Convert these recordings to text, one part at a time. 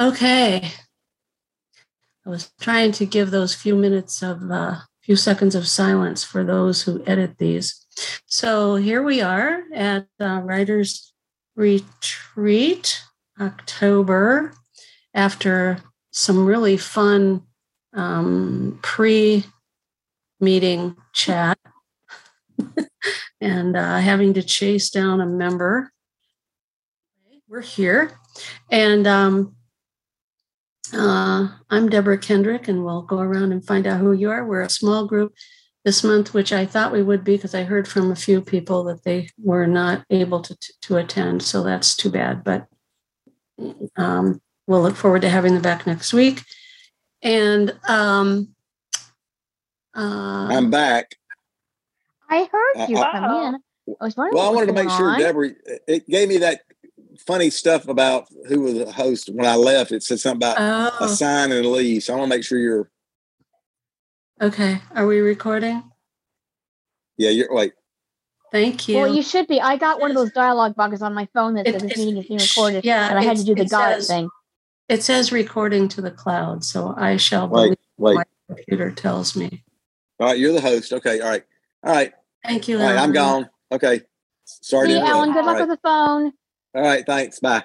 Okay. I was trying to give those few minutes of uh, few seconds of silence for those who edit these. So here we are at Writers Retreat, October, after some really fun um, pre meeting chat and uh, having to chase down a member. We're here. And um, uh, I'm Deborah Kendrick, and we'll go around and find out who you are. We're a small group this month, which I thought we would be because I heard from a few people that they were not able to, to attend. So that's too bad. But um, we'll look forward to having them back next week. And um, uh, I'm back. I heard you uh, come in. I was wondering. Well, I wanted to make on. sure, Deborah, it gave me that funny stuff about who was the host when I left. It said something about oh. a sign and leave. So I want to make sure you're. Okay. Are we recording? Yeah, you're wait. Thank you. Well, you should be. I got one of those dialogue boxes on my phone that says this meeting is being recorded. Yeah, and I had to do the got it thing. It says recording to the cloud, so I shall wait, believe wait. my computer tells me. All right, you're the host. Okay, all right, all right. Thank you. All right, I'm gone. Okay, sorry. See, Alan. Good luck right. with the phone. All right, thanks. Bye.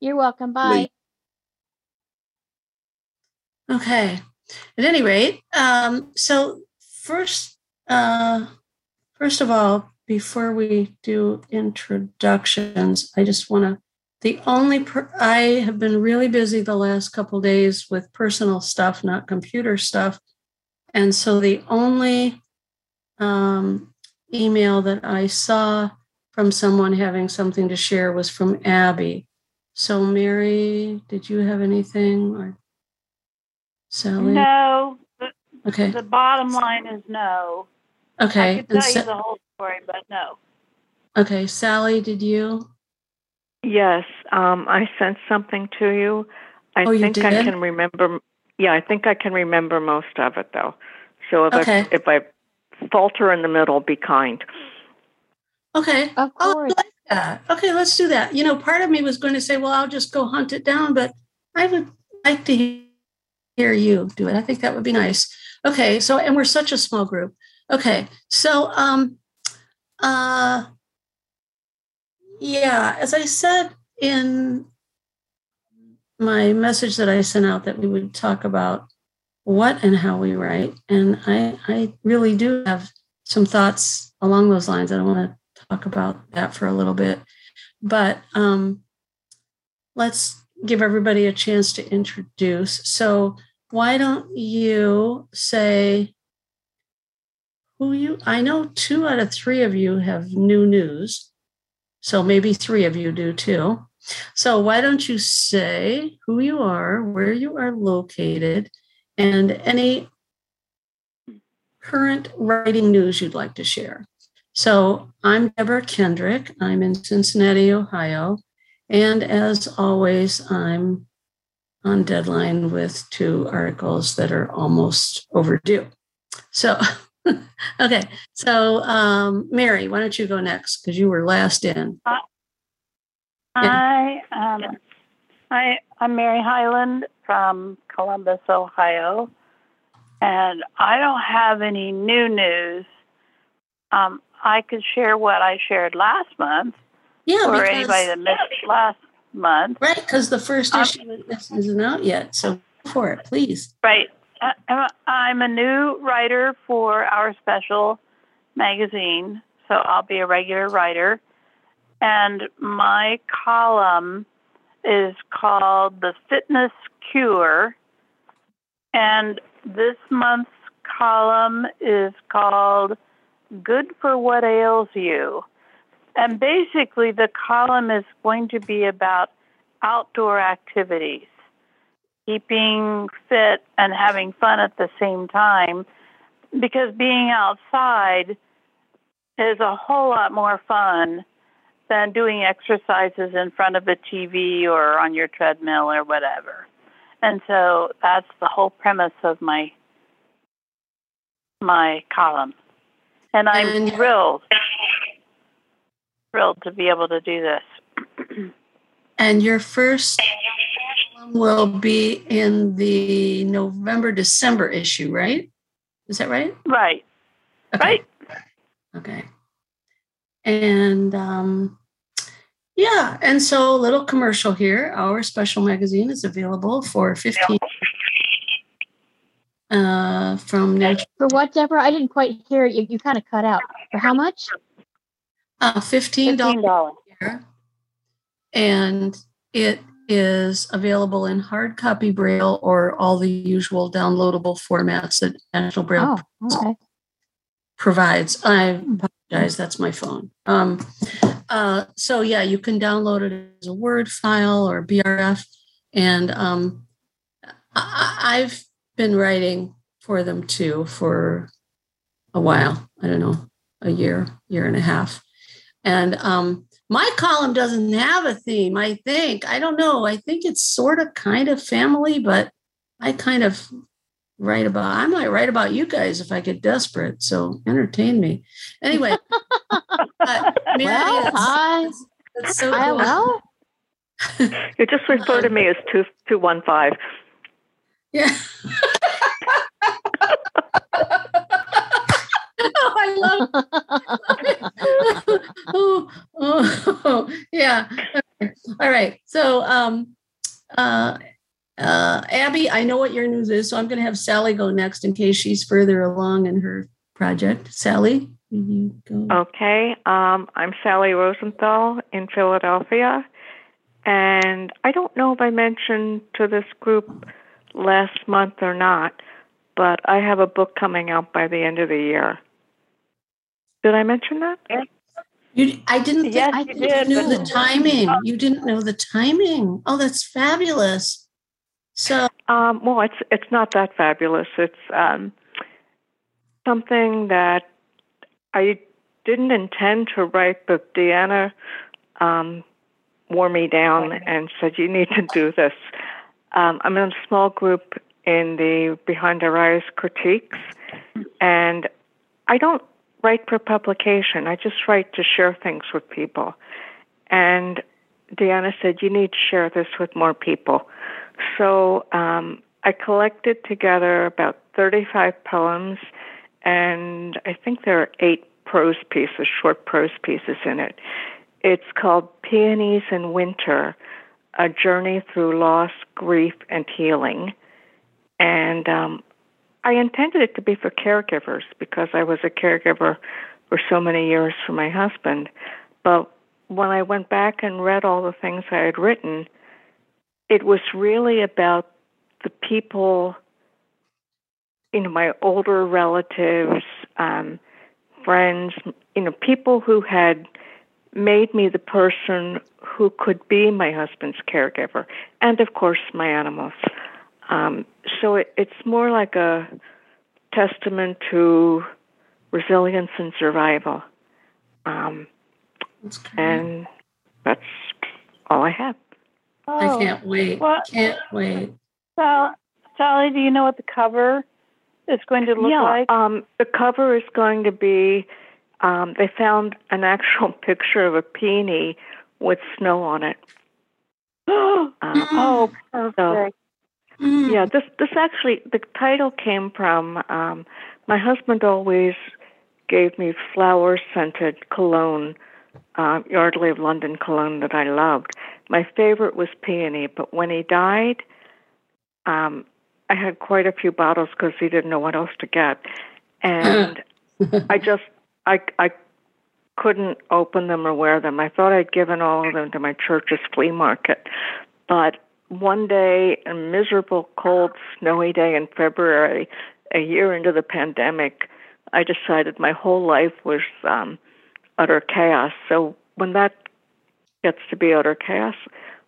You're welcome. Bye. Okay. At any rate, um, so first, uh, first of all, before we do introductions, I just want to. The only per, I have been really busy the last couple days with personal stuff, not computer stuff, and so the only um, email that I saw from someone having something to share was from Abbie. So, Mary, did you have anything or Sally? No. The, okay. The bottom line is no. Okay. I can tell Sa- you the whole story, but no. Okay, Sally, did you? Yes, um, I sent something to you. I oh, think you I can remember. Yeah, I think I can remember most of it though. So if okay. I if I falter in the middle, be kind. Okay. Of oh, course. like that. Okay, let's do that. You know, part of me was going to say, well, I'll just go hunt it down, but I would like to hear you do it. I think that would be nice. Okay, so and we're such a small group. Okay, so um, uh, yeah, as I said in my message that I sent out, that we would talk about what and how we write, and I I really do have some thoughts along those lines. I don't want to talk about that for a little bit, but um, let's give everybody a chance to introduce. So why don't you say who you I know two out of three of you have new news. So maybe three of you do too. So why don't you say who you are, where you are located, and any current writing news you'd like to share. So I'm Deborah Kendrick. I'm in Cincinnati, Ohio. And as always, I'm on deadline with two articles that are almost overdue. So, okay. So, um, Mary, why don't you go next? Because you were last in. Uh, I, um, I, I'm Mary Hiland from Columbus, Ohio. And I don't have any new news. Um, I could share what I shared last month. Yeah, for because, anybody that missed last month. Right, because the first um, issue isn't out yet. So for it, please. Right. I'm a new writer for our special magazine, so I'll be a regular writer. And my column is called The Fitness Cure. And this month's column is called Good for What Ails You. And basically, the column is going to be about outdoor activities, keeping fit and having fun at the same time, because being outside is a whole lot more fun than doing exercises in front of a TV or on your treadmill or whatever. And so that's the whole premise of my my column. And I'm and, thrilled thrilled to be able to do this. and your first will be in the November December issue, right? Is that right? Right. Okay. Right. Okay. And um, yeah, and so a little commercial here. Our special magazine is available for 15 uh, from natural. For what, Deborah? I didn't quite hear you. You kind of cut out. For how much? Uh, $15, $15. And it is available in hard copy braille or all the usual downloadable formats that National Braille oh, okay. provides. I apologize, that's my phone. Um, uh, so yeah, you can download it as a Word file or BRF. And um, I- I, have been writing for them too for a while. I don't know, a year, year and a half. And um, my column doesn't have a theme, I think. I don't know. I think it's sort of kind of family, but I kind of write about, I might write about you guys if I get desperate. So entertain me. Anyway. uh, Mary, well, hi. That's so cool. Well. you just refer to me as 2215. Yeah. oh, I love. oh, oh, oh, yeah. All right. So, um, uh, uh, Abbie, I know what your news is, so I'm going to have Sally go next in case she's further along in her project. Sally, you go. Okay. Um, I'm Sally Rosenthal in Philadelphia. And I don't know if I mentioned to this group last month or not, but I have a book coming out by the end of the year. Did I mention that? You, I didn't. Yes, I you did. Knew the timing. You didn't know the timing. Oh, that's fabulous. So, um, well, it's it's not that fabulous. It's um, something that I didn't intend to write, but Deanna um, wore me down and said, "You need to do this." Um, I'm in a small group in the Behind Our Eyes critiques, and I don't write for publication. I just write to share things with people. And Deanna said, You need to share this with more people. So um, I collected together about 35 poems, and I think there are eight prose pieces, short prose pieces in it. It's called Peonies in Winter A Journey Through Loss, Grief, and Healing. And um, I intended it to be for caregivers because I was a caregiver for so many years for my husband. But when I went back and read all the things I had written, it was really about the people, you know, my older relatives, um, friends, you know, people who had made me the person who could be my husband's caregiver, and of course, my animals. Um, so it, it's more like a testament to resilience and survival. Um, that's and that's all I have. Oh, I can't wait. Well, can't wait. So, Sally, do you know what the cover is going to look yeah, like? Um, the cover is going to be. Um, they found an actual picture of a peony with snow on it. um, oh, perfect. So, Mm. Yeah, this this actually the title came from um, my husband always gave me flower scented cologne, uh, Yardley of London cologne that I loved. My favorite was peony, but when he died, um, I had quite a few bottles because he didn't know what else to get, and I just I I couldn't open them or wear them. I thought I'd given all of them to my church's flea market, but one day, a miserable, cold, snowy day in February, a year into the pandemic, I decided my whole life was um, utter chaos. So when that gets to be utter chaos,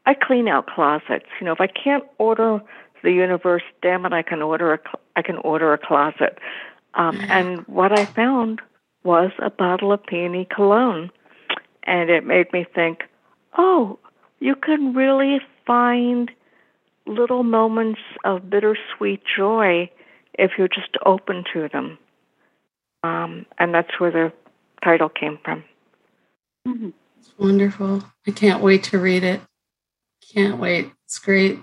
I clean out closets. You know, if I can't order the universe, damn it, I can order a I can order a closet. Um, and what I found was a bottle of peony cologne, and it made me think, oh, you can really find little moments of bittersweet joy if you're just open to them. Um, and that's where the title came from. Mm-hmm. It's wonderful. I can't wait to read it. Can't wait. It's great.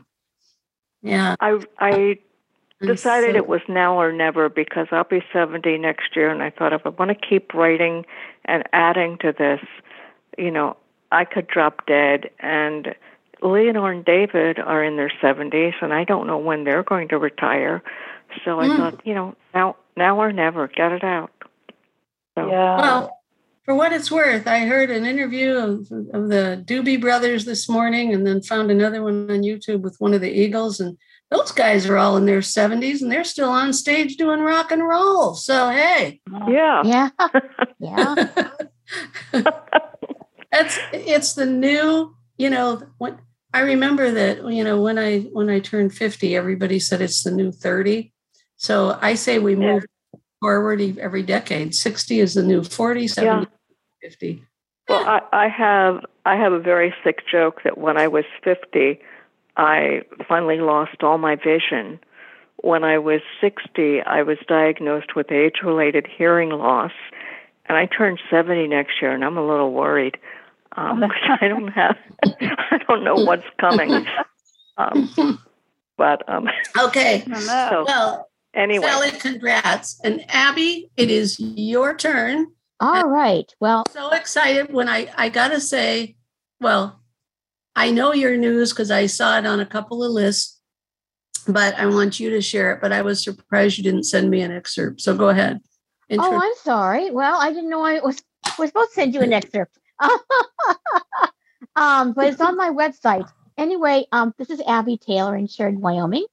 Yeah. I I decided so, it was now or never because I'll be 70 next year, and I thought if I want to keep writing and adding to this, you know, I could drop dead. And Leonore and David are in their 70s, and I don't know when they're going to retire. So I mm. thought, you know, now now or never, get it out. So. Yeah. Well, for what it's worth, I heard an interview of, of the Doobie Brothers this morning, and then found another one on YouTube with one of the Eagles, and those guys are all in their 70s and they're still on stage doing rock and roll. So hey. Yeah. Yeah. yeah. That's it's the new, you know, when I remember that, you know, when I when I turned 50, everybody said it's the new 30. So I say we move forward every decade. 60 is the new 40, 70, yeah. 50. Well, I, I have I have a very sick joke that when I was 50, I finally lost all my vision. When I was 60, I was diagnosed with age related hearing loss, and I turned 70 next year, and I'm a little worried um, because I don't have, I don't know what's coming. Um, but um, okay, so, well, anyway, Sally, congrats, and Abbie, it is your turn. All and right. Well, so excited when I I gotta say, well, I know your news because I saw it on a couple of lists, but I want you to share it. But I was surprised you didn't send me an excerpt. So go ahead. Intro- oh, I'm sorry. Well, I didn't know I was was supposed to send you an excerpt. um, but it's on my website. Anyway, um, this is Abbie Taylor in Sheridan, Wyoming,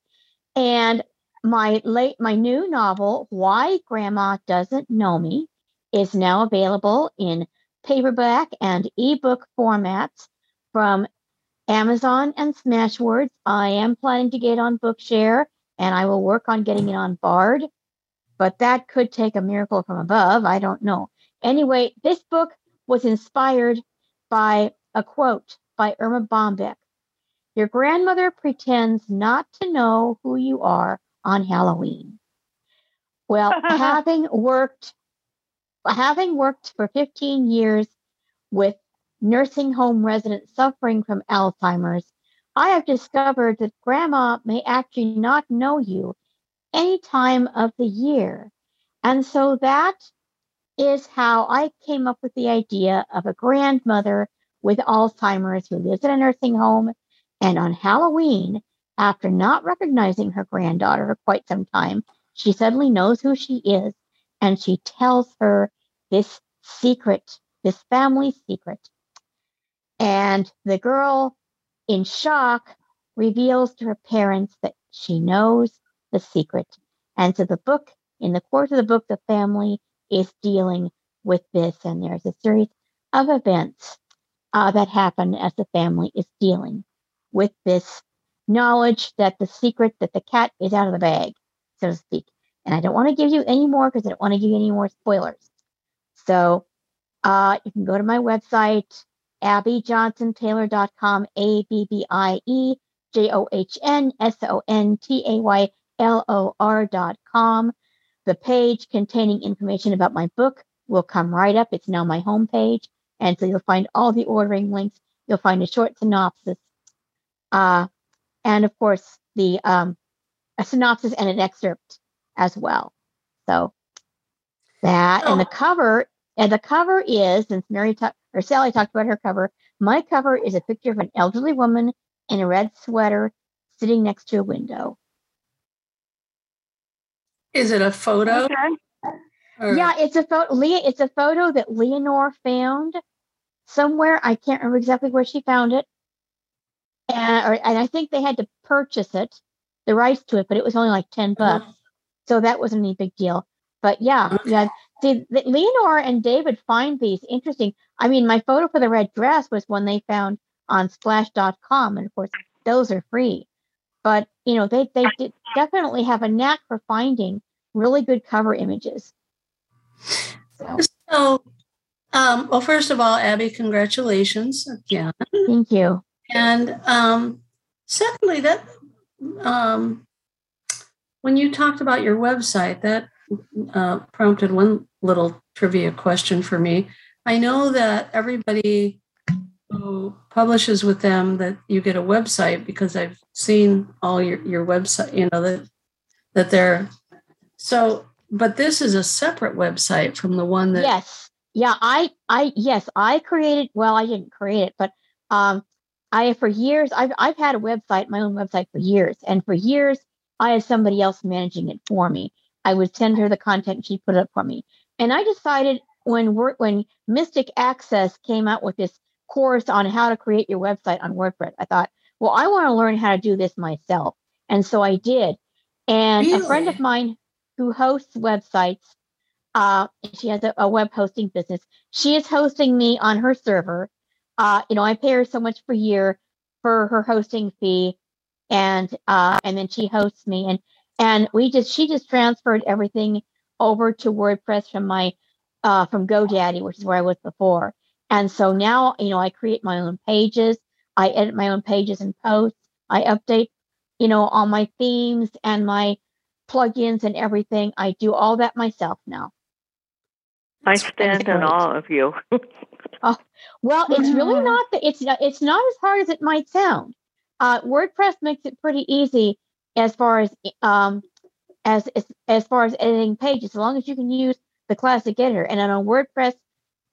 and my late my new novel, Why Grandma Doesn't Know Me, is now available in paperback and ebook formats from Amazon and Smashwords. I am planning to get on Bookshare and I will work on getting it on Bard, but that could take a miracle from above. I don't know. Anyway, this book was inspired by a quote by Erma Bombeck. Your grandmother pretends not to know who you are on Halloween. Well, having worked having worked for 15 years with nursing home residents suffering from Alzheimer's, I have discovered that grandma may actually not know you any time of the year. And so that is how I came up with the idea of a grandmother with Alzheimer's who lives in a nursing home. And on Halloween, after not recognizing her granddaughter for quite some time, she suddenly knows who she is and she tells her this secret, this family secret. And the girl, in shock, reveals to her parents that she knows the secret. And so the book, in the course of the book, the family is dealing with this. And there's a series of events uh, that happen as the family is dealing with this knowledge that the secret that the cat is out of the bag, so to speak. And I don't want to give you any more because I don't want to give you any more spoilers. So uh, you can go to my website, abbiejohnsontaylor.com, A B B I E J O H N S O N T A Y L O R.com. The page containing information about my book will come right up. It's now my homepage. And so you'll find all the ordering links. You'll find a short synopsis. Uh, and of course, the um, a synopsis and an excerpt as well. So that oh. and the cover and the cover is, since Mary talked or Sally talked about her cover, my cover is a picture of an elderly woman in a red sweater sitting next to a window. Is it a photo? Okay. Or... Yeah, it's a photo. Leah, it's a photo that Leonore found somewhere. I can't remember exactly where she found it, and or, and I think they had to purchase it, the rights to it, but it was only like ten uh-huh. bucks, so that wasn't any big deal. But yeah, yeah, See, Leonore and David find these interesting. I mean, my photo for the red dress was one they found on splash.com. And of course, those are free. But, you know, they, they definitely have a knack for finding really good cover images. So, so um, well, first of all, Abbie, congratulations again. Thank you. And um, secondly, that um, when you talked about your website, that uh, prompted one little trivia question for me. I know that everybody who publishes with them that you get a website because I've seen all your, your website, you know, that that they're so but this is a separate website from the one that Yes. Yeah, I I yes, I created well, I didn't create it, but um I for years I've I've had a website, my own website for years. And for years I had somebody else managing it for me. I would send her the content, she put it up for me. And I decided when when Mystic Access came out with this course on how to create your website on WordPress, I thought, well, I want to learn how to do this myself. And so I did. And really? a friend of mine who hosts websites, uh, she has a, a, web hosting business. She is hosting me on her server. Uh, you know, I pay her so much per year for her hosting fee, and uh, and then she hosts me, and and we just she just transferred everything over to WordPress from my uh, from GoDaddy, which is where I was before. And so now, you know, I create my own pages, I edit my own pages and posts, I update, you know, all my themes and my plugins and everything. I do all that myself now. I stand in awe of you. oh, well, it's really not that it's not, it's not as hard as it might sound. Uh, WordPress makes it pretty easy as far as um, as, as as far as editing pages, as long as you can use the classic editor. And on a WordPress,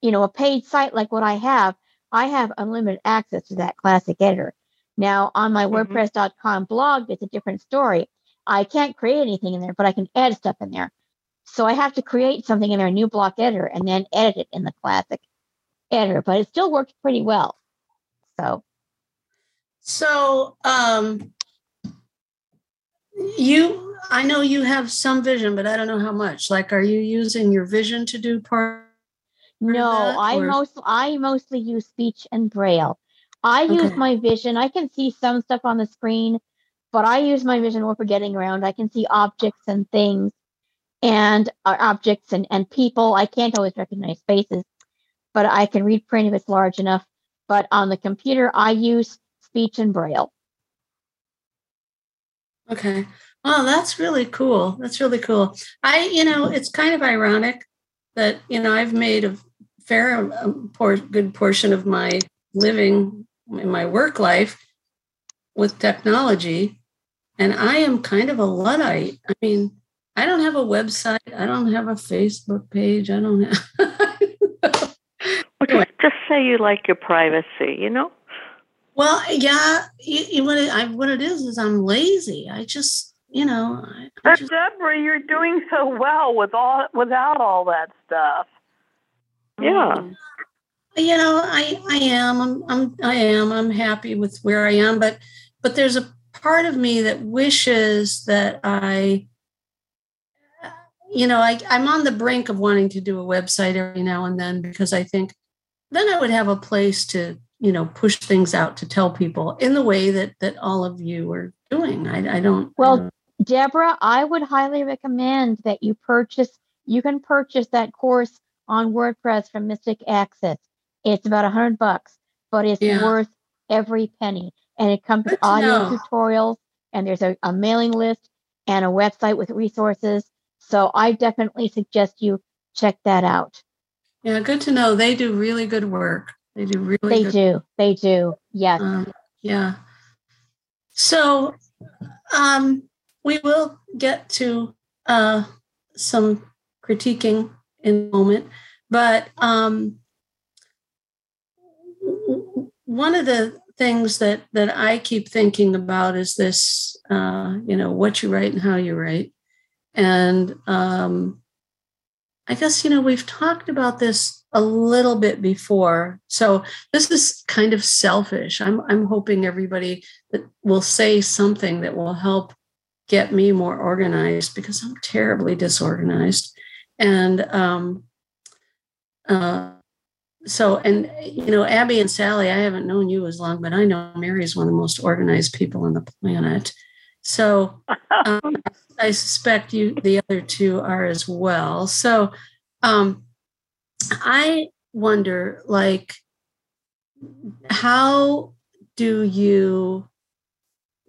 you know, a paid site like what I have, I have unlimited access to that classic editor. Now on my mm-hmm. WordPress.com blog, it's a different story. I can't create anything in there, but I can add stuff in there. So I have to create something in our new block editor and then edit it in the classic editor, but it still works pretty well. So so um you I know you have some vision, but I don't know how much. Like are you using your vision to do part no, I most I mostly use speech and braille. I okay. use my vision. I can see some stuff on the screen, but I use my vision more for getting around. I can see objects and things and uh, objects and, and people. I can't always recognize faces, but I can read print if it's large enough. But on the computer, I use speech and braille. Okay. Oh, that's really cool. That's really cool. I, you know, it's kind of ironic that, you know, I've made a fair, um, a poor, good portion of my living in my work life with technology. And I am kind of a Luddite. I mean, I don't have a website. I don't have a Facebook page. I don't have. well, just say you like your privacy, you know? Well, yeah. You, you, what, it, I, what it is is I'm lazy. I just, you know. I, I just, Deborah, you're doing so well with all without all that stuff. Yeah. Um, you know, I I am. I'm, I'm I am. I'm happy with where I am, but but there's a part of me that wishes that I you know, I, I'm on the brink of wanting to do a website every now and then because I think then I would have a place to, you know, push things out to tell people in the way that that all of you are doing. I, I don't. Well, I don't. Deborah, I would highly recommend that you purchase. You can purchase that course on WordPress from Mystic Access. It's about a hundred bucks, but it's yeah. worth every penny. And it comes with audio tutorials, and there's a, a mailing list and a website with resources so I definitely suggest you check that out. Yeah, good to know. They do really good work. They do really. They good do. They do. Yes. Um, yeah. So, um, we will get to uh, some critiquing in a moment, but um, one of the things that that I keep thinking about is this, uh, you know, what you write and how you write. And um, I guess, you know, we've talked about this a little bit before. So this is kind of selfish. I'm, I'm hoping everybody that will say something that will help get me more organized because I'm terribly disorganized. And um, uh, so, and you know, Abbie and Sally, I haven't known you as long, but I know Mary is one of the most organized people on the planet. So um, I suspect you, the other two are as well. So um, I wonder, like, how do you,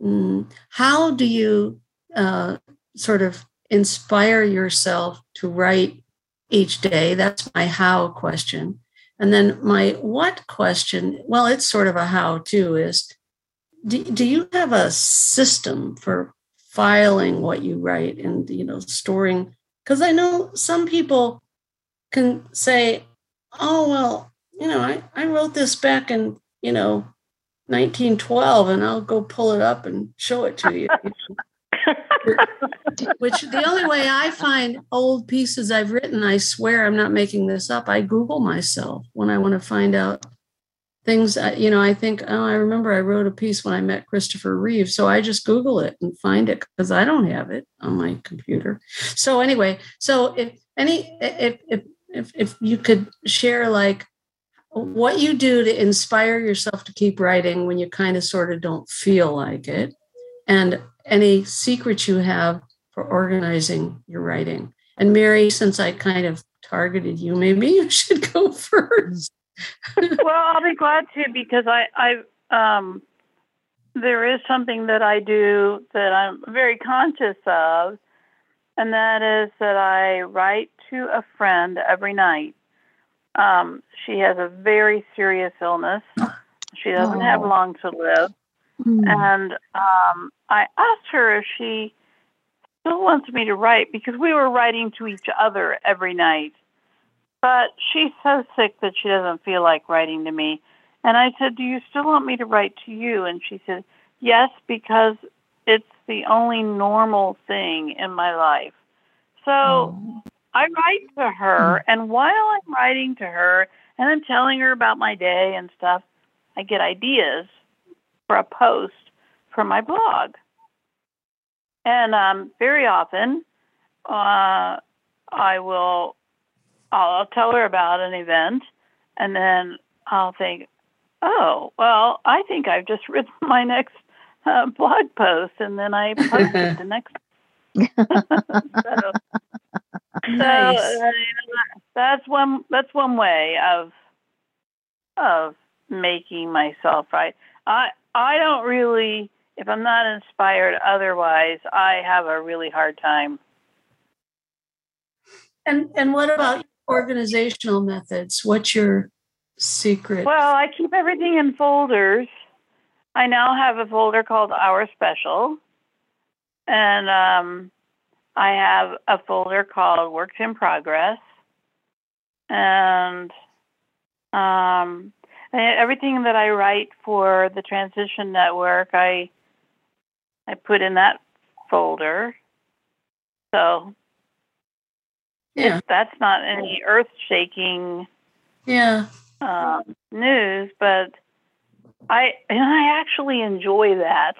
mm, how do you uh, sort of inspire yourself to write each day? That's my how question. And then my what question, well, it's sort of a how to is do, do you have a system for filing what you write and you know storing because i know some people can say oh well you know i, I wrote this back in you know 1912 and i'll go pull it up and show it to you. Which the only way i find old pieces i've written i swear i'm not making this up i google myself when i want to find out things you know i think oh i remember i wrote a piece when i met christopher reeve so i just google it and find it because i don't have it on my computer. So anyway so if any if if if, if you could share like what you do to inspire yourself to keep writing when you kind of sort of don't feel like it and any secrets you have for organizing your writing. And mary since i kind of targeted you maybe you should go first. Well, I'll be glad to because I, I, um, there is something that I do that I'm very conscious of, and that is that I write to a friend every night. Um, she has a very serious illness. She doesn't oh. have long to live. Mm. And um, I asked her if she still wants me to write because we were writing to each other every night. But she's so sick that she doesn't feel like writing to me. And I said, Do you still want me to write to you? And she said, Yes, because it's the only normal thing in my life. So oh. I write to her, hmm. and while I'm writing to her and I'm telling her about my day and stuff, I get ideas for a post for my blog. And um, very often, uh, I will I'll, I'll tell her about an event, and then I'll think, oh, well, I think I've just written my next uh, blog post, and then I post it the next. so, nice. so uh, that's one. That's one way of of making myself right. I I don't really, if I'm not inspired otherwise, I have a really hard time. And and what about organizational methods? What's your secret? Well, I keep everything in folders. I now have a folder called Our Special, and um, I have a folder called Works in Progress, and um, everything that I write for the Transition Network, I I put in that folder. So yeah. that's not any earth shaking yeah um, news, but I and I actually enjoy that.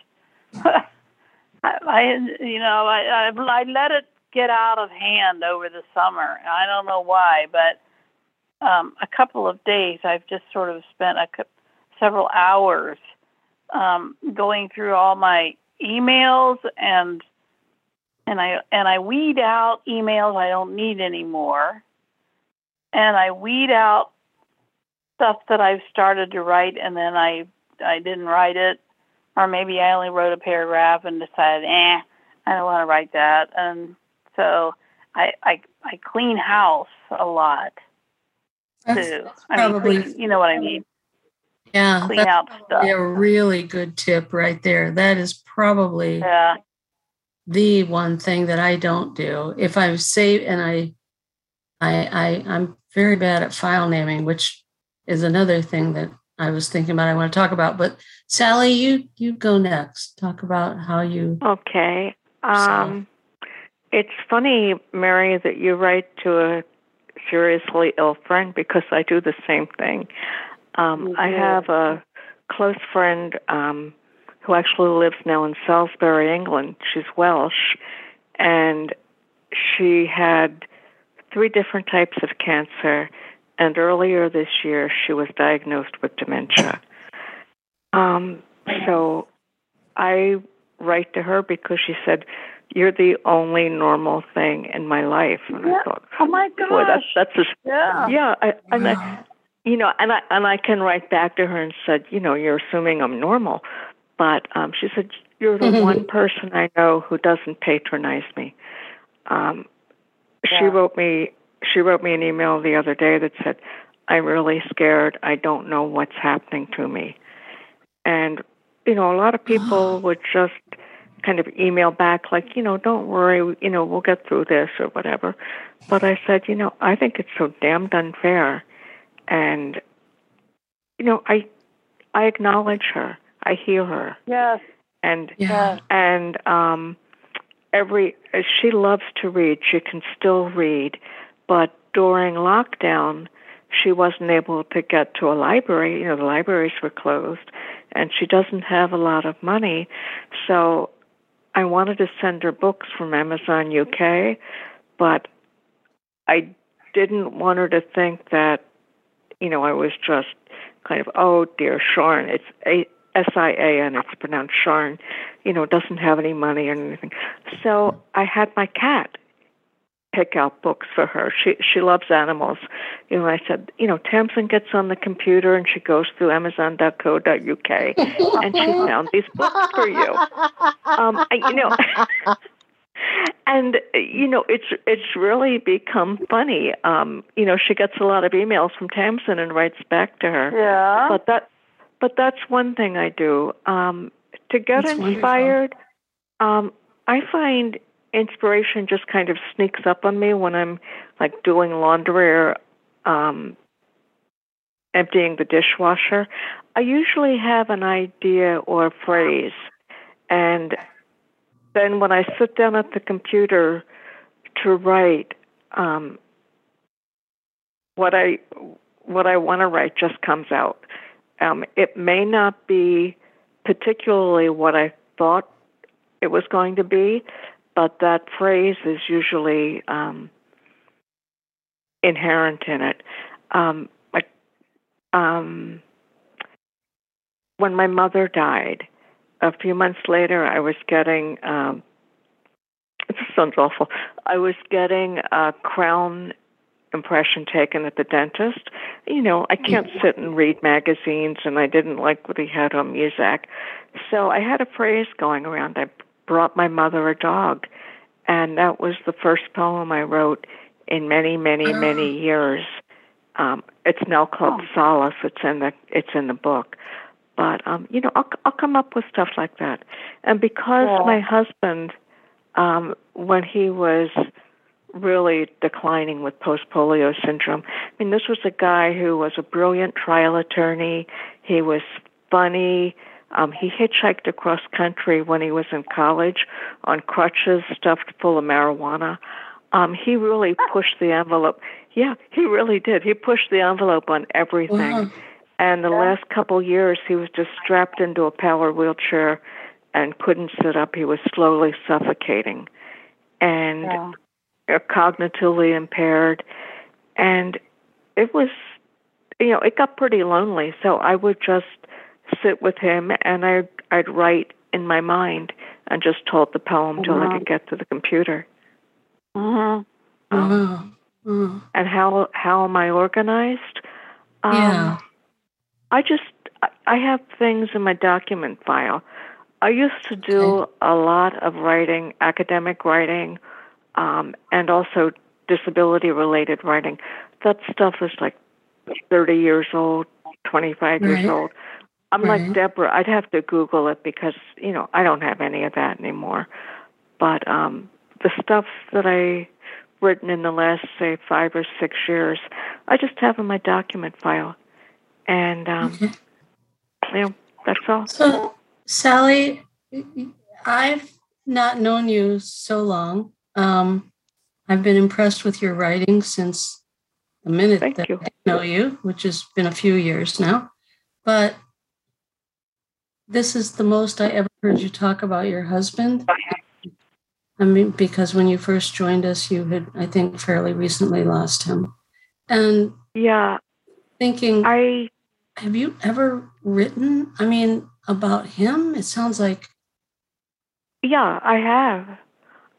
I, I, you know I, I I let it get out of hand over the summer. I don't know why, but um, a couple of days I've just sort of spent a several hours um, going through all my emails and and I and I weed out emails I don't need anymore, and I weed out stuff that I've started to write and then I I didn't write it, or maybe I only wrote a paragraph and decided, eh, I don't want to write that, and so I I I clean house a lot too. That's I probably, mean, clean, you know what I mean. Yeah, clean out stuff. A really good tip right there. That is probably yeah the one thing that I don't do. If I save and I, I, I, I'm very bad at file naming, which is another thing that I was thinking about. I want to talk about. But Sally, you you go next. Talk about how you. Okay. Um, it's funny, Mary, that you write to a seriously ill friend because I do the same thing. Um, mm-hmm. I have a close friend um, who actually lives now in Salisbury, England. She's Welsh, and she had three different types of cancer, and earlier this year she was diagnosed with dementia. Um, so I write to her because she said, "You're the only normal thing in my life." And yeah. I thought, "Oh my gosh, boy, that's that's a, yeah, yeah." I, and I, you know, and I and I can write back to her and said, "You know, you're assuming I'm normal." But um, she said, You're the mm-hmm. one person I know who doesn't patronize me. Um, yeah. She wrote me she wrote me an email the other day that said, I'm really scared. I don't know what's happening to me. And, you know, a lot of people would just kind of email back, like, you know, don't worry, you know, we'll get through this or whatever. But I said, you know, I think it's so damned unfair. And, you know, I, I acknowledge her. I hear her. Yes. And, Yeah. and, um, every, she loves to read. She can still read. But during lockdown, she wasn't able to get to a library. You know, the libraries were closed, and she doesn't have a lot of money. So I wanted to send her books from Amazon UK, but I didn't want her to think that, you know, I was just kind of, oh dear, Sharon, it's a S I A N, it's pronounced Sharon, you know, doesn't have any money or anything. So I had my cat pick out books for her. She she loves animals. You know, I said, you know, Tamsin gets on the computer and she goes through Amazon.co.uk and she found these books for you. Um, I- you know, and you know, it's it's really become funny. Um, you know, she gets a lot of emails from Tamsin and writes back to her. Yeah. But that but that's one thing I do. Um, to get That's wonderful. inspired, um, I find inspiration just kind of sneaks up on me when I'm like doing laundry or um, emptying the dishwasher. I usually have an idea or a phrase, and then when I sit down at the computer to write, um, what I what I want to write just comes out. Um, it may not be particularly what I thought it was going to be, but that phrase is usually um, inherent in it. Um, like, um, when my mother died, a few months later, I was getting. Um, this sounds awful. I was getting a crown impression taken at the dentist. You know, I can't sit and read magazines, and I didn't like what he had on Muzak. So I had a phrase going around. I brought my mother a dog, and that was the first poem I wrote in many, many, many years. Um, it's now called Solace. It's in the it's in the book. But um, you know, I'll I'll come up with stuff like that. And because Yeah. my husband, um, when he was really declining with post polio syndrome. I mean, this was a guy who was a brilliant trial attorney. He was funny. Um, he hitchhiked across country when he was in college on crutches stuffed full of marijuana. Um, he really pushed the envelope. Yeah, he really did. He pushed the envelope on everything. Wow. And the last couple years, he was just strapped into a power wheelchair and couldn't sit up. He was slowly suffocating. And Yeah. cognitively impaired, and it was, you know, it got pretty lonely. So I would just sit with him, and I'd, I'd write in my mind and just told the poem till I could get to the computer. Mhm. Wow. Wow. And how how am I organized? Um, Yeah. I just I- have things in my document file. I used to do a lot of writing, academic writing, um, and also disability related writing. That stuff is like 30 years old, 25 years old. I'm Right. like Deborah, I'd have to Google it because, you know, I don't have any of that anymore. But um, the stuff that I written in the last, say, five or six years, I just have in my document file. And, um, Okay. you know, that's all. So, Sally, I've not known you so long. Um, I've been impressed with your writing since the minute Thank that you. I know you, which has been a few years now. But this is the most I ever heard you talk about your husband. I mean, because when you first joined us, you had, I think, fairly recently lost him. And Yeah, thinking, I have you ever written, I mean, about him? It sounds like yeah, I have.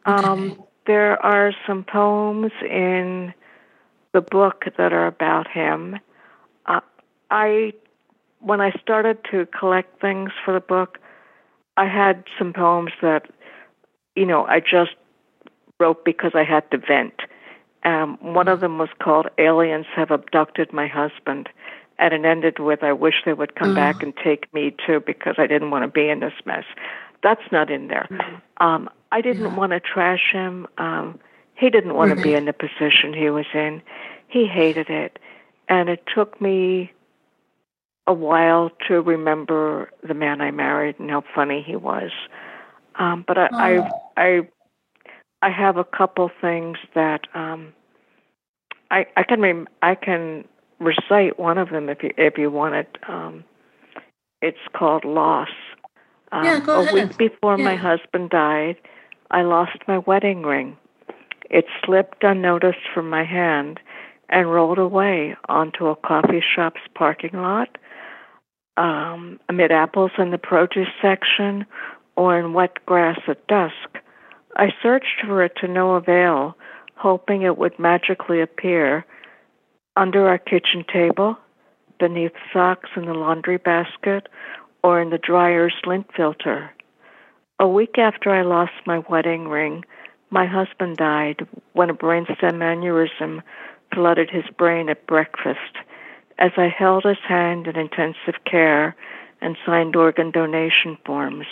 Um, there are some poems in the book that are about him. Uh, I when I started to collect things for the book, I had some poems that you know I just wrote because I had to vent, Um, one of them was called Aliens Have Abducted My Husband. And it ended with, I wish they would come back and take me too because I didn't want to be in this mess. That's not in there. Mm-hmm. Um, I didn't yeah. want to trash him. Um, he didn't want to be in the position he was in. He hated it. And it took me a while to remember the man I married and how funny he was. Um, but I, oh. I, I, I have a couple things that um, I, I can rem- I can recite one of them if you if you want it. Um, it's called loss. Um, yeah, go a ahead. week before yeah. my husband died, I lost my wedding ring. It slipped unnoticed from my hand and rolled away onto a coffee shop's parking lot, um, amid apples in the produce section, or in wet grass at dusk. I searched for it to no avail, hoping it would magically appear under our kitchen table, beneath socks in the laundry basket, or in the dryer's lint filter. A week after I lost my wedding ring, my husband died when a brainstem aneurysm flooded his brain at breakfast. As I held his hand in intensive care and signed organ donation forms,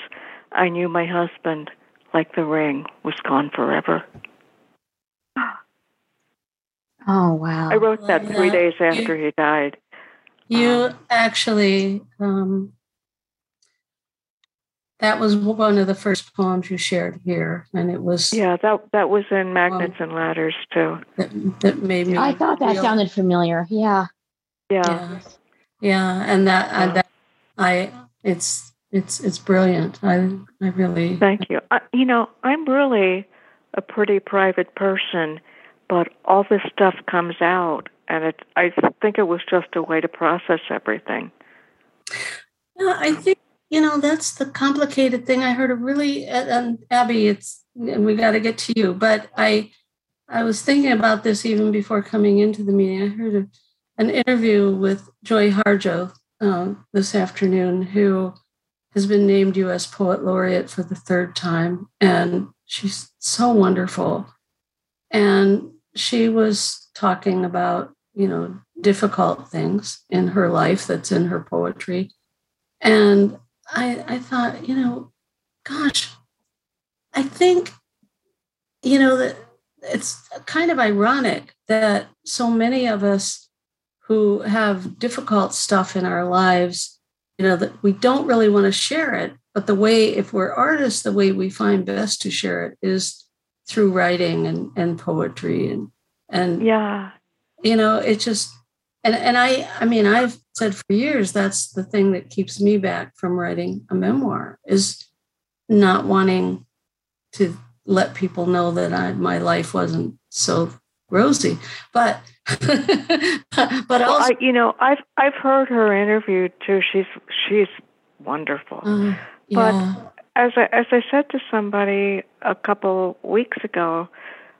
I knew my husband, like the ring, was gone forever. Oh, wow. I wrote that three days after he died. You um, actually, um, that was one of the first poems you shared here, and it was yeah that that was in Magnets and Ladders too. That, that made me. I thought that real, sounded familiar. Yeah. Yeah. Yeah, yeah. and that, yeah. that I it's it's it's brilliant. I I really thank you. I, you know, I'm really a pretty private person, but all this stuff comes out, and it. I think it was just a way to process everything. Yeah, I think you know that's the complicated thing. I heard a really and Abbie. It's and we got to get to you, but I I was thinking about this even before coming into the meeting. I heard a, an interview with Joy Harjo uh, this afternoon, who has been named U.S. Poet Laureate for the third time, and she's so wonderful. And she was talking about you know difficult things in her life that's in her poetry, and I, I thought, you know, gosh, I think, you know, that it's kind of ironic that so many of us who have difficult stuff in our lives, you know, that we don't really want to share it. But the way, if we're artists, the way we find best to share it is through writing and, and poetry and and yeah, you know, it just and and I I mean I've said for years that's the thing that keeps me back from writing a memoir is not wanting to let people know that I, my life wasn't so rosy but but well, also, I, you know I've I've heard her interviewed too she's she's wonderful uh, yeah. but as I as I said to somebody a couple weeks ago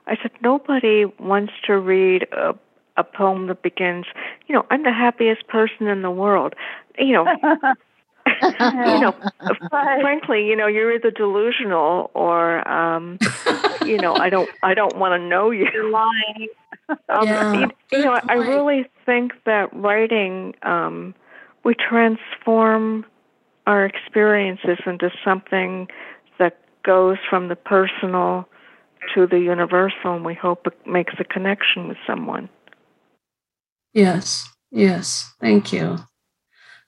I said nobody wants to read a a poem that begins, you know, I'm the happiest person in the world. You know, you know, frankly, you know, you're either delusional or, um, you know, I don't, I don't want to know you. You're lying. Um, yeah, you, you know, I really think that writing, um, we transform our experiences into something that goes from the personal to the universal, and we hope it makes a connection with someone. Yes, yes. Thank you.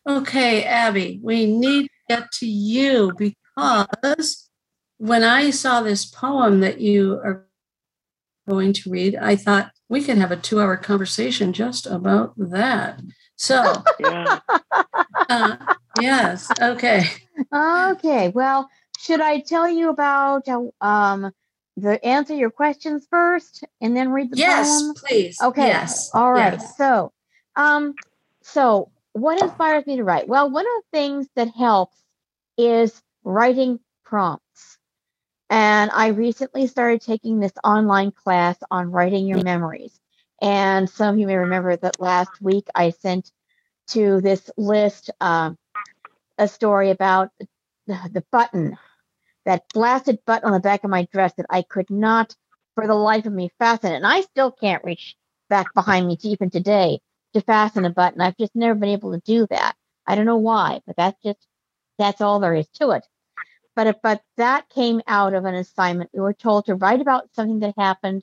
Okay, Abbie, we need to get to you because when I saw this poem that you are going to read, I thought we could have a two hour conversation just about that. So, yeah. uh, yes, okay. Okay, well, should I tell you about um, the answer your questions first and then read the yes, poem? please. Okay. Yes. All right. Yes. So, um, so what inspires me to write? Well, one of the things that helps is writing prompts. And I recently started taking this online class on writing your memories. And some of you may remember that last week I sent to this list uh, a story about the, the button that blasted button on the back of my dress that I could not for the life of me fasten. And I still can't reach back behind me to even today to fasten a button. I've just never been able to do that. I don't know why, but that's just that's all there is to it. But but that came out of an assignment. We were told to write about something that happened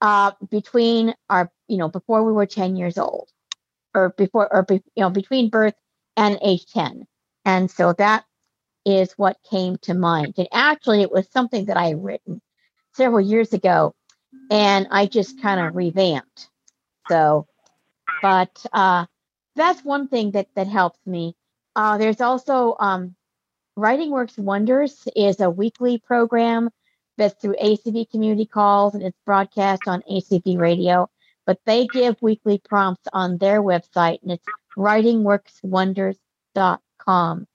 uh, between our you know before we were ten years old, or before or be, you know between birth and age ten. And so that is what came to mind. And actually, it was something that I had written several years ago, and I just kind of revamped. So, but uh, that's one thing that that helps me. Uh, there's also um, Writing Works Wonders is a weekly program that's through ACB Community Calls and it's broadcast on ACB Radio. But they give weekly prompts on their website, and it's writingworkswonders.com.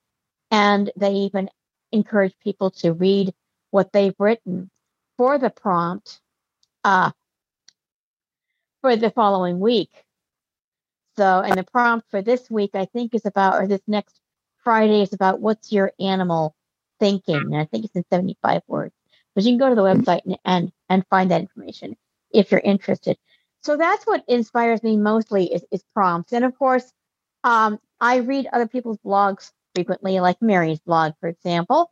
And they even encourage people to read what they've written for the prompt uh, for the following week. So, and the prompt for this week, I think, is about, or this next Friday is about what's your animal thinking. And I think it's in 75 words. But you can go to the website and, and, and find that information if you're interested. So that's what inspires me mostly is, is prompts. And of course, um, I read other people's blogs frequently, like Mary's blog, for example.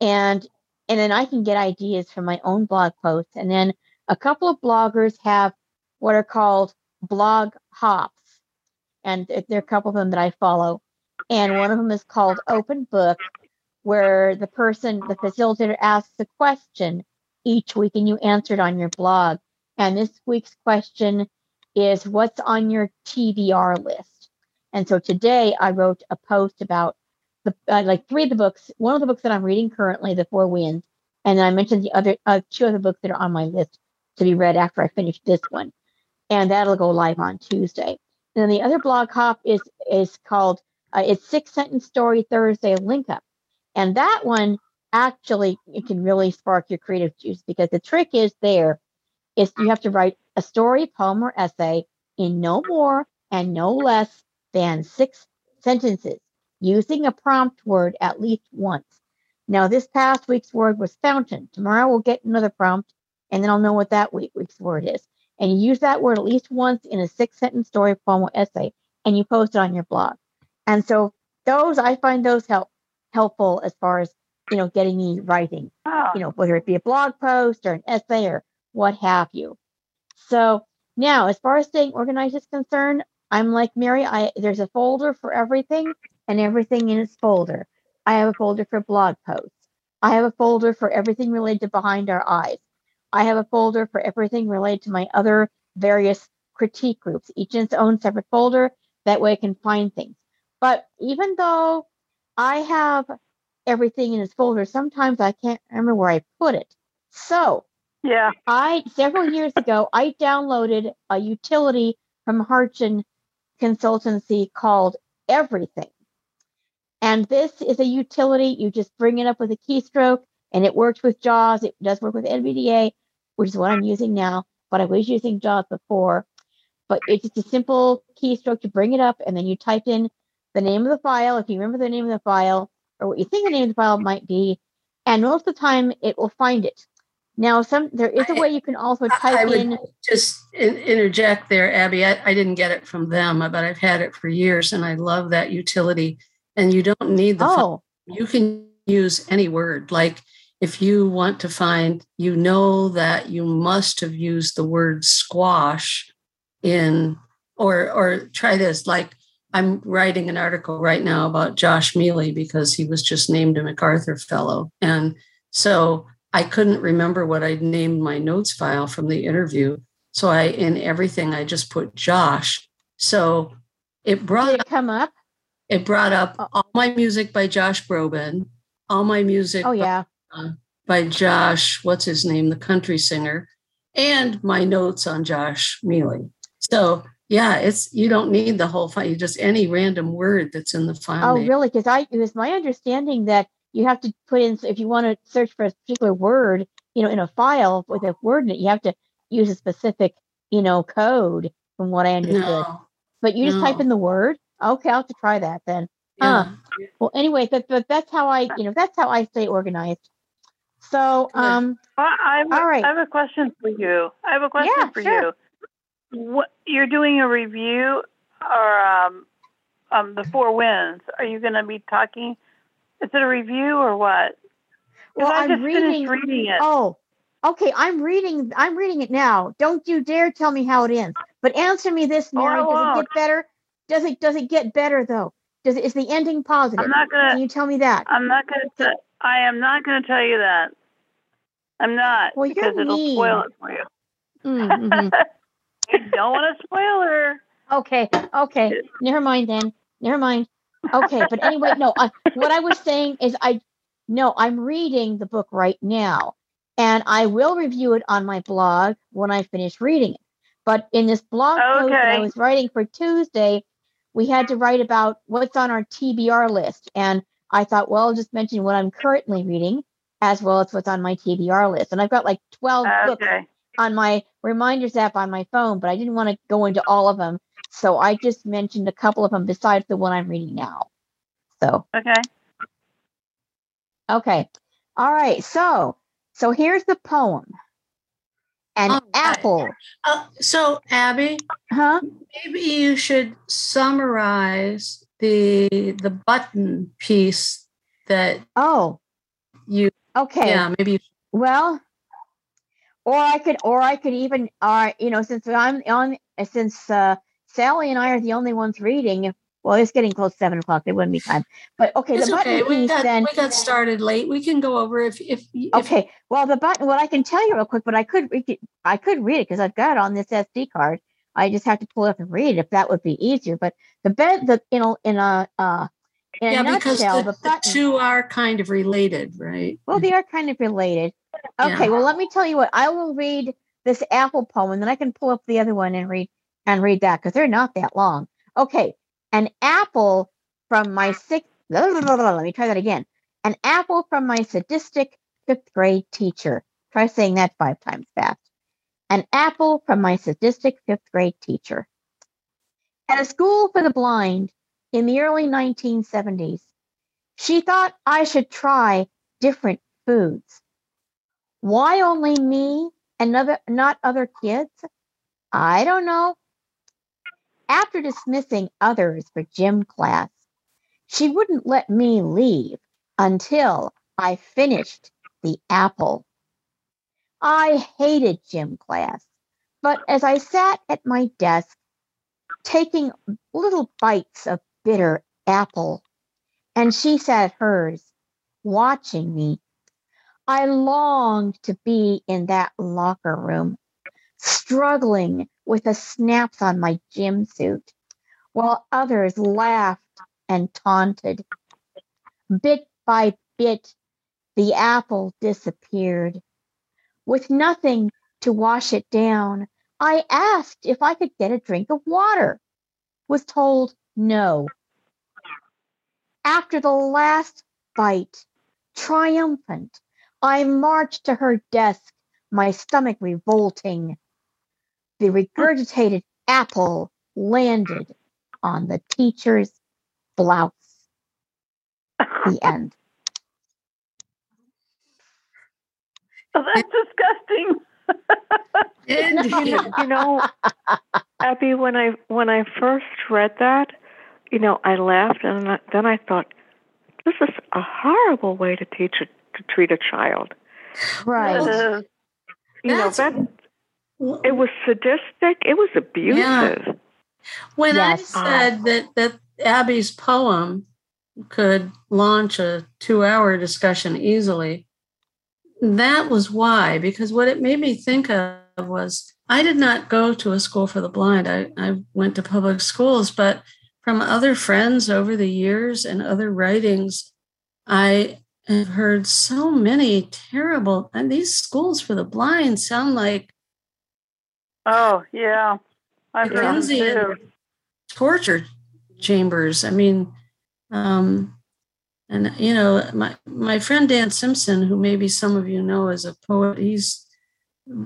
And and then I can get ideas from my own blog posts. And then a couple of bloggers have what are called blog hops and there are a couple of them that I follow. And one of them is called Open Book, where the person, the facilitator asks a question each week and you answer it on your blog. And this week's question is What's on your TBR list? And so today I wrote a post about the uh, like three of the books. One of the books that I'm reading currently, The Four Winds, and I mentioned the other uh, two other books that are on my list to be read after I finish this one, and that'll go live on Tuesday. Then the other blog hop is is called uh, it's Six Sentence Story Thursday Link Up, and that one actually it can really spark your creative juice because the trick is there is you have to write a story, poem, or essay in no more and no less than six sentences using a prompt word at least once. Now, this past week's word was fountain. Tomorrow we'll get another prompt, and then I'll know what that week, week's word is and you use that word at least once in a six sentence story, poem, or essay, and you post it on your blog. And so those I find those help helpful as far as you know getting me writing. Oh. You know, whether it be a blog post or an essay or what have you. So now, as far as staying organized is concerned, I'm like Mary. I there's a folder for everything and everything in its folder. I have a folder for blog posts. I have a folder for everything related to behind our eyes. I have a folder for everything related to my other various critique groups, each in its own separate folder. That way I can find things. But even though I have everything in its folder, sometimes I can't remember where I put it. So, yeah, I several years ago I downloaded a utility from Harchin Consultancy called Everything. And this is a utility, you just bring it up with a keystroke and it works with JAWS. It does work with NVDA, which is what I'm using now, but I was using JAWS before. But it's just a simple keystroke to bring it up, and then you type in the name of the file, if you remember the name of the file, or what you think the name of the file might be, and most of the time it will find it. Now, some there is a way you can also type in. Just interject there, Abbie. I, I, didn't get it from them, but I've had it for years, and I love that utility. And you don't need the. Oh. You can use any word. Like if you want to find, you know that you must have used the word squash in, or or try this. Like I'm writing an article right now about Josh Miele because he was just named a MacArthur Fellow, and so I couldn't remember what I'd named my notes file from the interview. So I, in everything, I just put Josh. So it brought Did it come up. It brought up oh. all my music by Josh Groban, all my music. Oh yeah. Uh, by Josh, what's his name, the country singer, and my notes on Josh Miele. So yeah, it's you don't need the whole file. You just any random word that's in the file. Oh, name. really? Because I it was my understanding that you have to put in if you want to search for a particular word, you know, in a file with a word in it, you have to use a specific, you know, code from what I understood. No, but you just no. type in the word. Okay, I'll have to try that then. Yeah. Huh. Well, anyway, but, but that's how I, you know, that's how I stay organized. So, um, I, have, all right. I have a question for you. I have a question yeah, for sure. you. What you're doing a review or um, um, the Four Winds? Are you going to be talking? Is it a review or what? Well, I am reading, reading it. Oh, okay. I'm reading. I'm reading it now. Don't you dare tell me how it ends. But answer me this, Mary. Oh, does it get better? Does it? Does it get better though? Does it? Is the ending positive? I'm not gonna. Can you tell me that? I'm not gonna. I am not gonna tell you that. I'm not. Well, because it'll mean. spoil it for you. Mm-hmm. I don't want to spoil her. Okay. Okay. Never mind then. Never mind. Okay. But anyway, no. I, what I was saying is, I no. I'm reading the book right now, and I will review it on my blog when I finish reading it. But in this blog okay. post that I was writing for Tuesday, we had to write about what's on our TBR list, and I thought, well, I'll just mention what I'm currently reading as well as what's on my TBR list. And I've got like 12 okay. books on my reminders app on my phone, but I didn't want to go into all of them. So I just mentioned a couple of them besides the one I'm reading now. So, okay. Okay. All right. So, so here's the poem. An okay. apple. Uh, so, Abbie, huh? Maybe you should summarize the the button piece that oh you Okay. Yeah, maybe. Well, or I could, or I could even, uh, you know, since I'm on, since uh, Sally and I are the only ones reading. Well, it's getting close to seven o'clock. There wouldn't be time. But okay, it's the button okay. we got, then we got started late. We can go over if if, if okay. Well, the button. What I can tell you real quick, but I could read. I could read it because I've got it on this SD card. I just have to pull it up and read it if that would be easier. But the bed, the you know, in a uh, in yeah, a because nutshell, the, the, the, two are kind of related, right? Well, they are kind of related. Okay, yeah. well, let me tell you what. I will read this apple poem, and then I can pull up the other one and read and read that because they're not that long. Okay, an apple from my sixth. Let me try that again. An apple from my sadistic fifth grade teacher. Try saying that five times fast. An apple from my sadistic fifth grade teacher. At a school for the blind, in the early 1970s. She thought I should try different foods. Why only me and other, not other kids? I don't know. After dismissing others for gym class, she wouldn't let me leave until I finished the apple. I hated gym class, but as I sat at my desk, taking little bites of bitter apple. And she sat hers, watching me. I longed to be in that locker room, struggling with the snaps on my gym suit, while others laughed and taunted. Bit by bit, the apple disappeared. With nothing to wash it down, I asked if I could get a drink of water. Was told no. After the last fight, triumphant, I marched to her desk, my stomach revolting. The regurgitated apple landed on the teacher's blouse. The end. Oh, that's disgusting. you, you know, Abbie, when I when I first read that, you know, I laughed and then I thought, this is a horrible way to teach a, to treat a child. Right. Uh, you know that it was sadistic. It was abusive. Yeah. When yes. I said that that Abbie's poem could launch a two-hour discussion easily, that was why. Because what it made me think of was I did not go to a school for the blind. I, I went to public schools, but from other friends over the years and other writings, I have heard so many terrible, and these schools for the blind sound like. Oh, yeah. I've heard torture chambers. I mean, um, and you know, my my friend Dan Simpson, who maybe some of you know as a poet, he's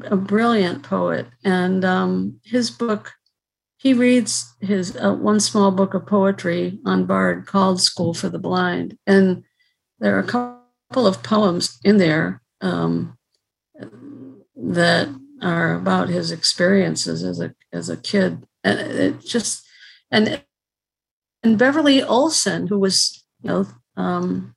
a brilliant poet, and um, his book he reads his uh, one small book of poetry on Bard called School for the Blind. And there are a couple of poems in there um, that are about his experiences as a as a kid, and it just and and Beverly Olson, who was you know um,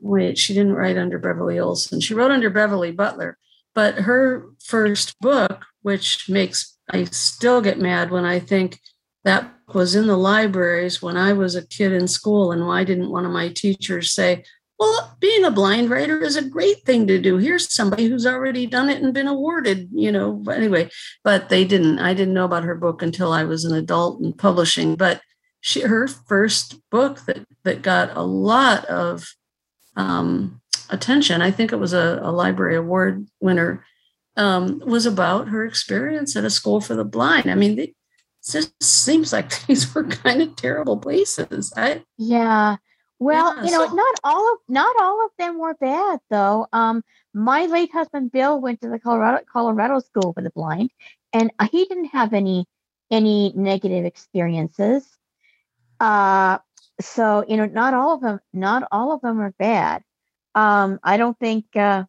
wait, she didn't write under Beverly Olson. She wrote under Beverly Butler, but her first book, which makes I still get mad when I think that was in the libraries when I was a kid in school. And why didn't one of my teachers say, well, being a blind writer is a great thing to do. Here's somebody who's already done it and been awarded, you know. But anyway, but they didn't. I didn't know about her book until I was an adult in publishing. But she, her first book that that got a lot of um, attention, I think it was a, a library award winner, um, was about her experience at a school for the blind. I mean, they, it just seems like these were kind of terrible places. I yeah. Well, yeah, you know, so, not all of not all of them were bad though. Um, my late husband Bill went to the Colorado Colorado School for the Blind, and uh, he didn't have any any negative experiences. Uh, so you know, not all of them not all of them are bad. Um, I don't think uh,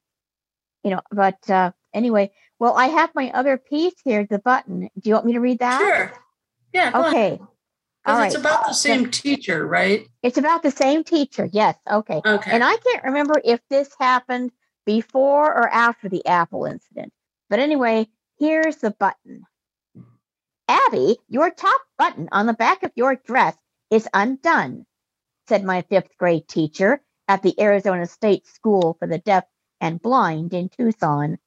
you know, but uh, anyway. Well, I have my other piece here, the button. Do you want me to read that? Sure. Yeah. Okay. Because it's about the same teacher, right? It's about the same teacher. Yes. Okay. Okay. And I can't remember if this happened before or after the Apple incident. But anyway, here's the button. Abbie, your top button on the back of your dress is undone, said my fifth grade teacher at the Arizona State School for the Deaf and Blind in Tucson,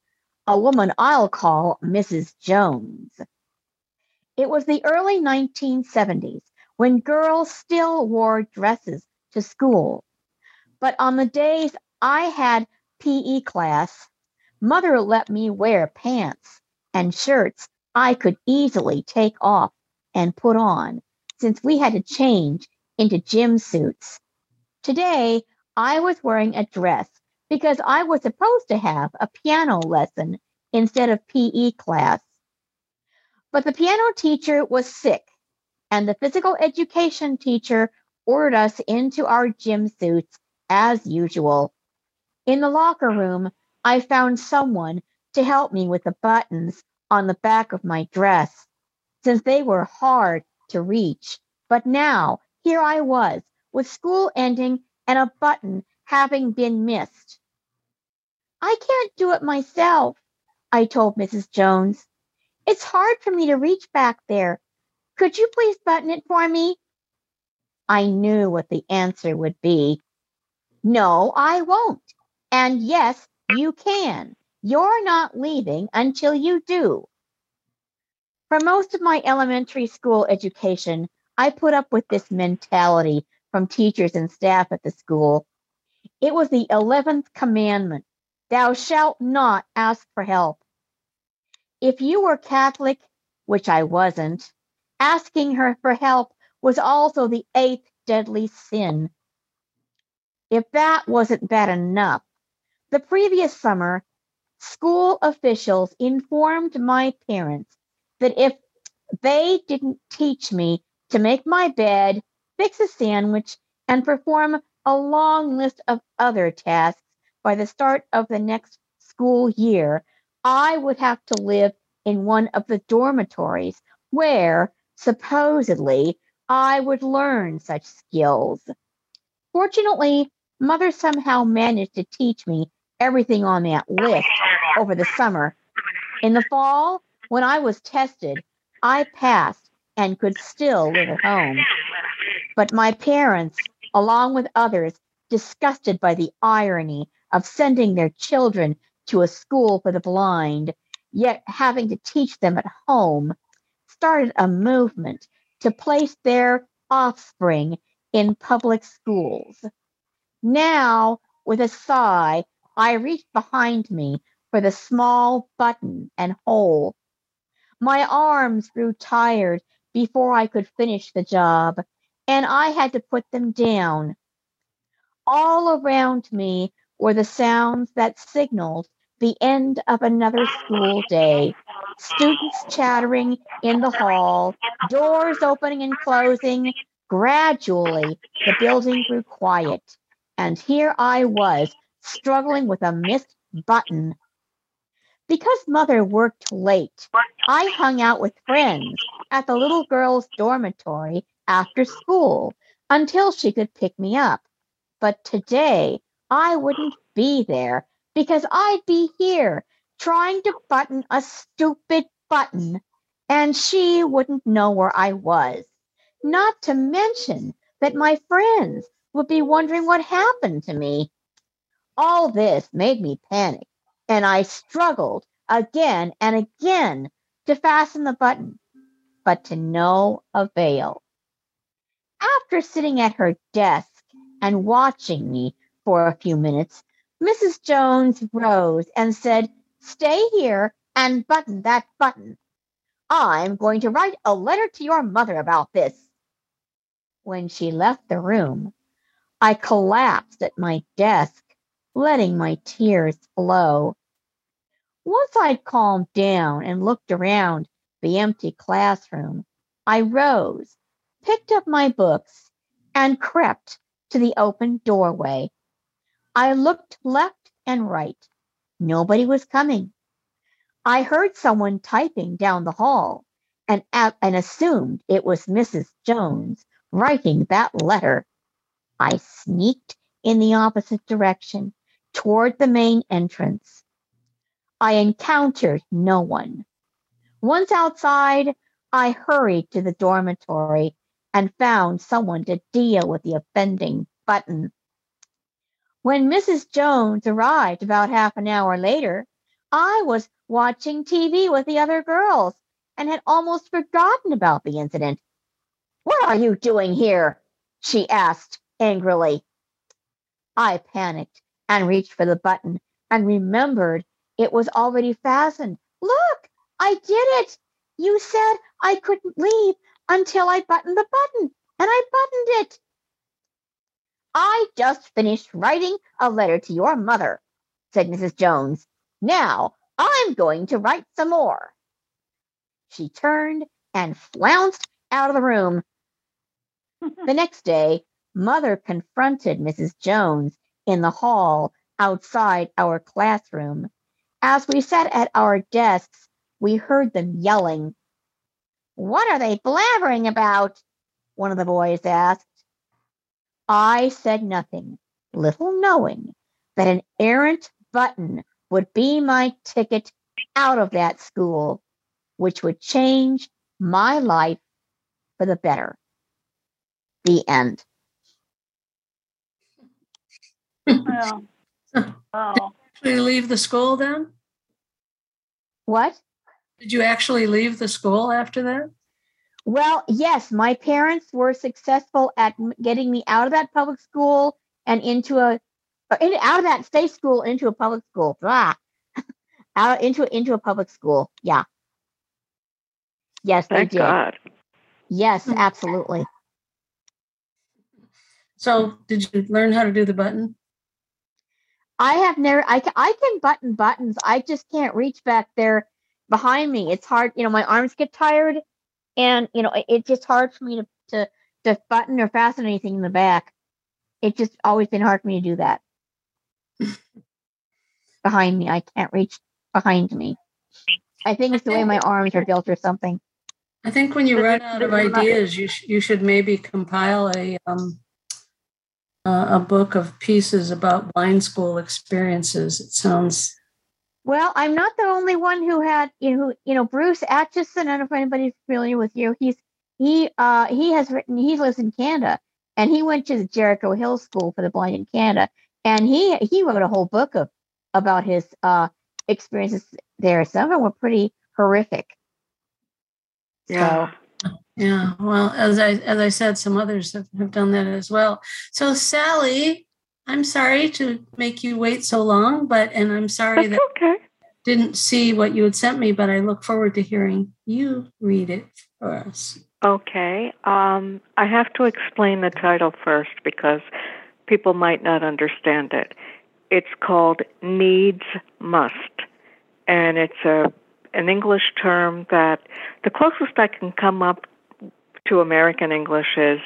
a woman I'll call Mrs. Jones. It was the early 1970s when girls still wore dresses to school. But on the days I had PE class, mother let me wear pants and shirts I could easily take off and put on since we had to change into gym suits. Today, I was wearing a dress because I was supposed to have a piano lesson instead of PE class. But the piano teacher was sick, and the physical education teacher ordered us into our gym suits as usual. In the locker room, I found someone to help me with the buttons on the back of my dress, since they were hard to reach. But now, here I was, with school ending and a button having been missed. I can't do it myself, I told Mrs. Jones. It's hard for me to reach back there. Could you please button it for me? I knew what the answer would be. No, I won't. And yes, you can. You're not leaving until you do. For most of my elementary school education, I put up with this mentality from teachers and staff at the school. It was the 11th commandment Thou shalt not ask for help. If you were Catholic, which I wasn't, asking her for help was also the eighth deadly sin. If that wasn't bad enough, the previous summer, school officials informed my parents that if they didn't teach me to make my bed, fix a sandwich, and perform a long list of other tasks by the start of the next school year, I would have to live in one of the dormitories where supposedly I would learn such skills. Fortunately, mother somehow managed to teach me everything on that list over the summer. In the fall, when I was tested, I passed and could still live at home. But my parents, along with others, disgusted by the irony of sending their children to a school for the blind, yet having to teach them at home, started a movement to place their offspring in public schools. Now, with a sigh, I reached behind me for the small button and hole. My arms grew tired before I could finish the job, and I had to put them down. All around me were the sounds that signaled the end of another school day. Students chattering in the hall, doors opening and closing. Gradually, the building grew quiet, and here I was struggling with a missed button. Because mother worked late, I hung out with friends at the little girl's dormitory after school until she could pick me up. But today I wouldn't be there because I'd be here trying to button a stupid button and she wouldn't know where I was. Not to mention that my friends would be wondering what happened to me. All this made me panic, and I struggled again and again to fasten the button, but to no avail. After sitting at her desk and watching me for a few minutes, Mrs. Jones rose and said, Stay here and button that button. I'm going to write a letter to your mother about this. When she left the room, I collapsed at my desk, letting my tears flow. Once I'd calmed down and looked around the empty classroom, I rose, picked up my books, and crept to the open doorway. I looked left and right. Nobody was coming. I heard someone typing down the hall and, and assumed it was Mrs. Jones writing that letter. I sneaked in the opposite direction toward the main entrance. I encountered no one. Once outside, I hurried to the dormitory and found someone to deal with the offending button. When Mrs. Jones arrived about half an hour later, I was watching TV with the other girls and had almost forgotten about the incident. What are you doing here? she asked angrily. I panicked and reached for the button and remembered it was already fastened. Look, I did it. You said I couldn't leave until I buttoned the button, and I buttoned it. I just finished writing a letter to your mother, said Mrs. Jones. Now I'm going to write some more. She turned and flounced out of the room. the next day, Mother confronted Mrs. Jones in the hall outside our classroom. As we sat at our desks, we heard them yelling. What are they blabbering about? One of the boys asked. I said nothing, little knowing that an errant button would be my ticket out of that school, which would change my life for the better. The end. Wow. oh. Did you leave the school then? What? Did you actually leave the school after that? Well, yes, my parents were successful at getting me out of that public school and into a in, out of that state school into a public school. Blah. out into into a public school. Yeah. Yes, Thank they did. God. Yes, hmm. absolutely. So, did you learn how to do the button? I have never. I can, I can button buttons. I just can't reach back there behind me. It's hard. You know, my arms get tired and you know it's just hard for me to to to button or fasten anything in the back. It's just always been hard for me to do that. behind me, I can't reach behind me. I think it's the way my arms are built or something. I think when you run out of ideas, you sh- you should maybe compile a um, uh, a book of pieces about blind school experiences. It sounds well, I'm not the only one who had you know you know Bruce Atchison. I don't know if anybody's familiar with you. He's he uh he has written he lives in Canada and he went to the Jericho Hill School for the Blind in Canada and he he wrote a whole book of about his uh experiences there. Some of them were pretty horrific. Yeah. So, yeah. Well, as I as I said, some others have, have done that as well. So Sally, I'm sorry to make you wait so long, but and I'm sorry That's that okay. didn't see what you had sent me, but I look forward to hearing you read it for us. Okay. Um, I have to explain the title first because people might not understand it. It's called Needs Must, and it's a an English term that the closest I can come up to American English is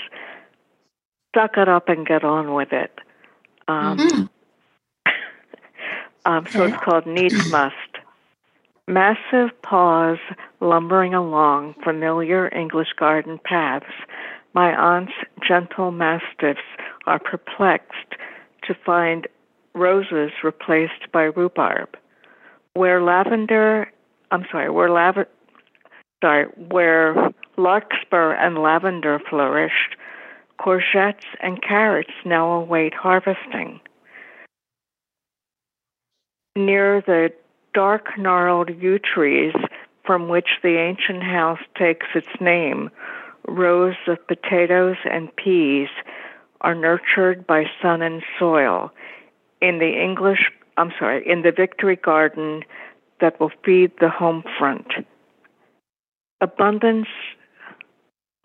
suck it up and get on with it. Um, mm-hmm. Um, so it's called Needs Must. Massive paws lumbering along familiar English garden paths, my aunt's gentle mastiffs are perplexed to find roses replaced by rhubarb. Where lavender, I'm sorry, where lavender, sorry, where larkspur and lavender flourished, courgettes and carrots now await harvesting. Near the dark gnarled yew trees from which the ancient house takes its name, rows of potatoes and peas are nurtured by sun and soil in the English, I'm sorry, in the victory garden that will feed the home front. Abundance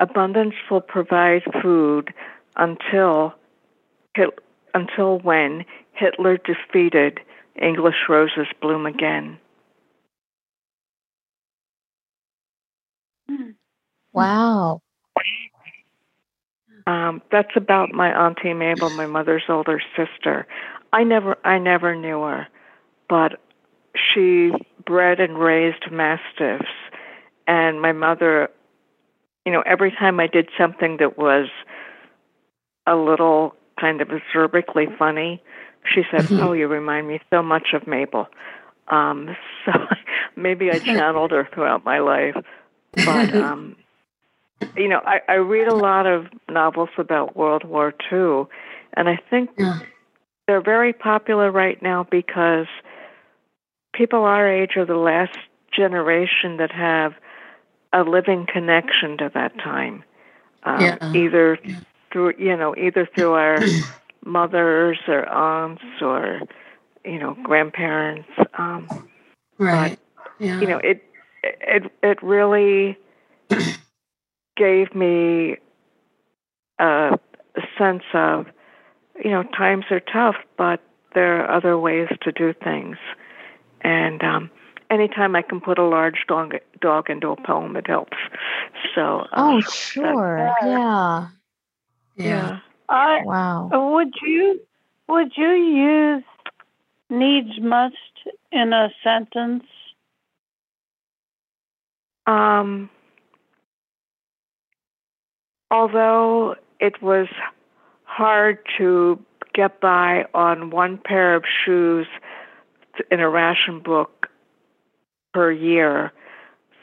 abundance will provide food until until when Hitler defeated English roses bloom again. Wow. Um, that's about my auntie Mabel, my mother's older sister. I never, I never knew her, but she bred and raised mastiffs, and my mother, you know, every time I did something that was a little kind of acerbically funny, she said, mm-hmm. "Oh, you remind me so much of Mabel." Um, so maybe I channeled her throughout my life, but um, you know, I, I read a lot of novels about World War II, and I think yeah. they're very popular right now because people our age are the last generation that have a living connection to that time, um, yeah. either yeah. through you know either through our mothers or aunts or you know grandparents. Um, right. But, yeah. You know it it it really gave me a, a sense of, you know, times are tough, but there are other ways to do things. And um, anytime I can put a large dog dog into a poem, it helps. So. Uh, oh, sure. That, yeah. Yeah. I, wow. Would you would you use needs must in a sentence? Um although it was hard to get by on one pair of shoes in a ration book per year,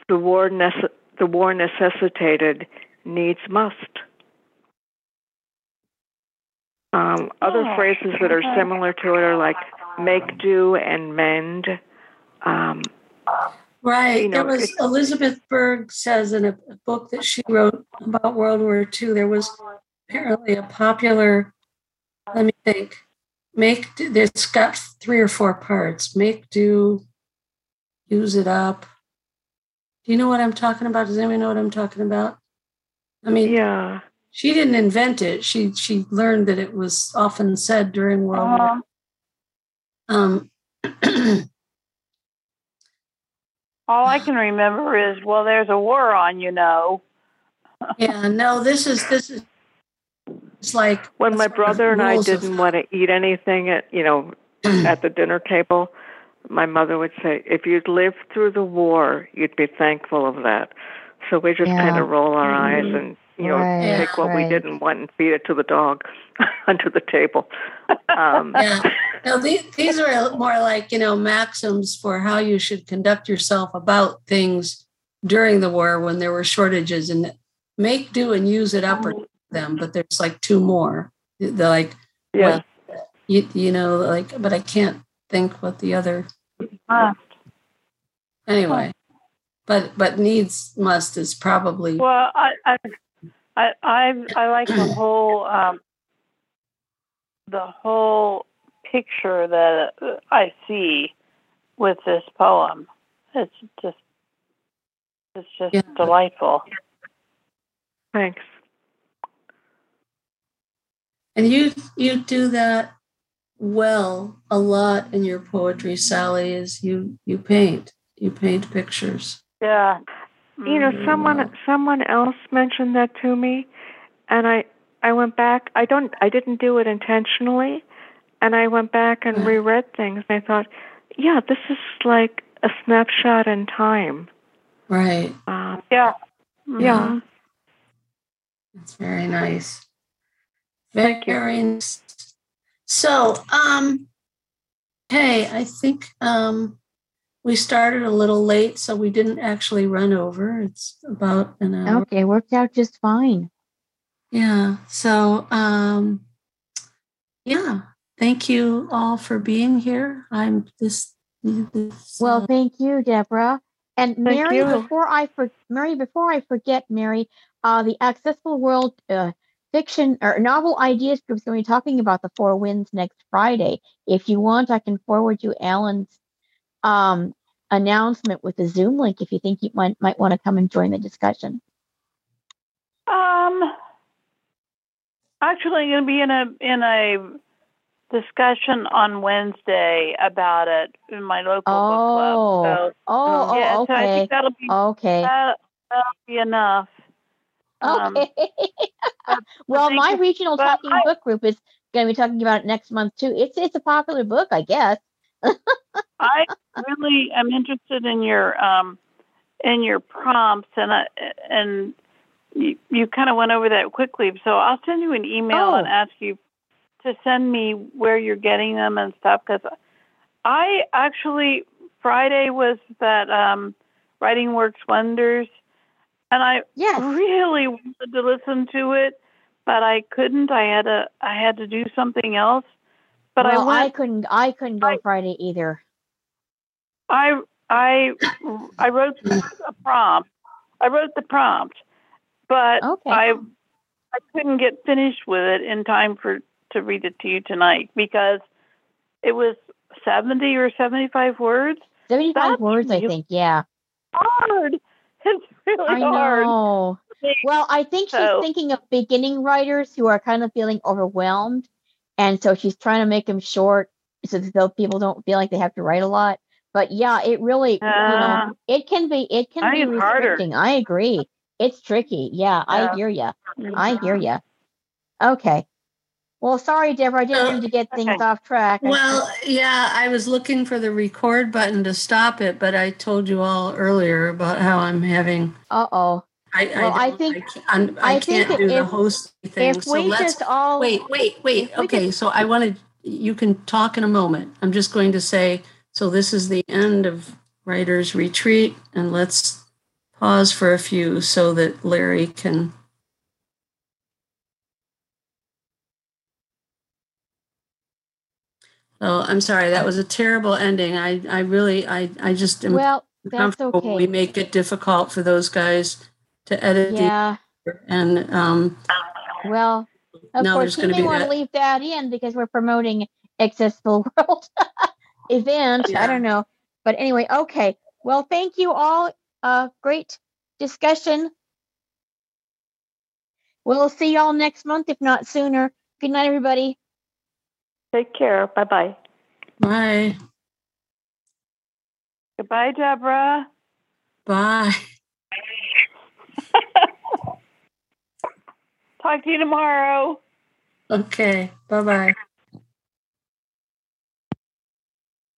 the war, nece- the war necessitated needs must. Um, other oh, phrases that are similar to it are like make do and mend. Um, Right. You know, there was Elizabeth Berg says in a book that she wrote about World War II, there was apparently a popular, let me think, make do, it's got three or four parts. Make do, use it up. Do you know what I'm talking about? Does anyone know what I'm talking about? I mean, yeah. She didn't invent it. She she learned that it was often said during World uh-huh. War. Um All I can remember is, well, there's a war on, you know. yeah, no, this is this is it's like when my brother and I didn't of... want to eat anything at you know at the dinner table. My mother would say, "If you'd lived through the war, you'd be thankful of that." So we just yeah. kind of roll our mm-hmm. eyes and you know, right, take what right. we didn't want and feed it to the dog under the table. Um, yeah. No, these, these are more like, you know, maxims for how you should conduct yourself about things during the war when there were shortages and make do and use it up or them, but there's like two more. They're like, yeah, what, you, you know, like, but I can't think what the other. Anyway, but but needs must is probably well. I, I I I I like the whole um, the whole picture that I see with this poem. It's just it's just yeah. delightful. Thanks. And you you do that well a lot in your poetry, Sally. Is you you paint you paint pictures. Yeah, you know, someone someone else mentioned that to me, and I I went back. I don't I didn't do it intentionally, and I went back and reread things, and I thought, yeah, this is like a snapshot in time. Right. Um, Yeah. Yeah. Mhm. That's very nice. Thank you. Very nice. So, um, hey, I think um, we started a little late, so we didn't actually run over. It's about an hour. Okay, worked out just fine. Yeah. So, um, yeah. Thank you all for being here. I'm this. this Well, uh, thank you, Deborah. And Mary, you. before I for Mary, before I forget, Mary, uh, the Accessible World uh, fiction or novel ideas group is going to be talking about the Four Winds next Friday. If you want, I can forward you Alan's um, announcement with the Zoom link if you think you might might want to come and join the discussion. Um, actually, I'm going to be in a in a discussion on Wednesday about it in my local Oh, book club. oh, So, yeah, oh, so I okay, think that'll be okay, that, that'll be enough. Um, okay. but well, my regional talking I- book group is going to be talking about it next month too. It's it's a popular book, I guess. I really am interested in your um in your prompts and I and you, you kind of went over that quickly. So I'll send you an email Oh. and ask you to send me where you're getting them and stuff because I actually Friday was that um Writing Works Wonders and I Yes. really wanted to listen to it but I couldn't. I had to I had to do something else. But well, I I couldn't. I couldn't go I- Friday either. I I I wrote a prompt. I wrote the prompt, but Okay. I I couldn't get finished with it in time for to read it to you tonight because it was seventy or seventy five words. Seventy-five words, I think. Yeah. Hard. It's really I hard. know. Well, I think she's So- thinking of beginning writers who are kind of feeling overwhelmed, and so she's trying to make them short so that those people don't feel like they have to write a lot. But yeah, it really, you Uh, know, it can be, it can I be it's harder. restricting. I agree. It's tricky. Yeah, I hear you. I hear you. Okay. Well, sorry, Deborah. I didn't Uh, mean to get things okay. off track. Well, yeah, I was looking for the record button to stop it, but I told you all earlier about how I'm having. uh-oh. I, Well, I don't- think- I can't, I'm- I I think can't do the host thing. If So we let's just all wait, wait, wait. if Okay, so I wanted you can talk in a moment. I'm just going to say so. This is the end of writers retreat, and let's pause for a few so that Larry can. Oh, I'm sorry. That was a terrible ending. I, I really, I, I just am well, that's okay. We make it difficult for those guys to edit the yeah. and um, Well, of course, gonna may want to leave that in because we're promoting Accessible World event. Yeah. I don't know, but anyway, okay. Well, thank you all. Uh, great discussion. We'll see y'all next month, if not sooner. Good night, everybody. Take care. Bye bye. bye, Goodbye, Deborah. bye. Talk to you tomorrow. Okay, bye bye.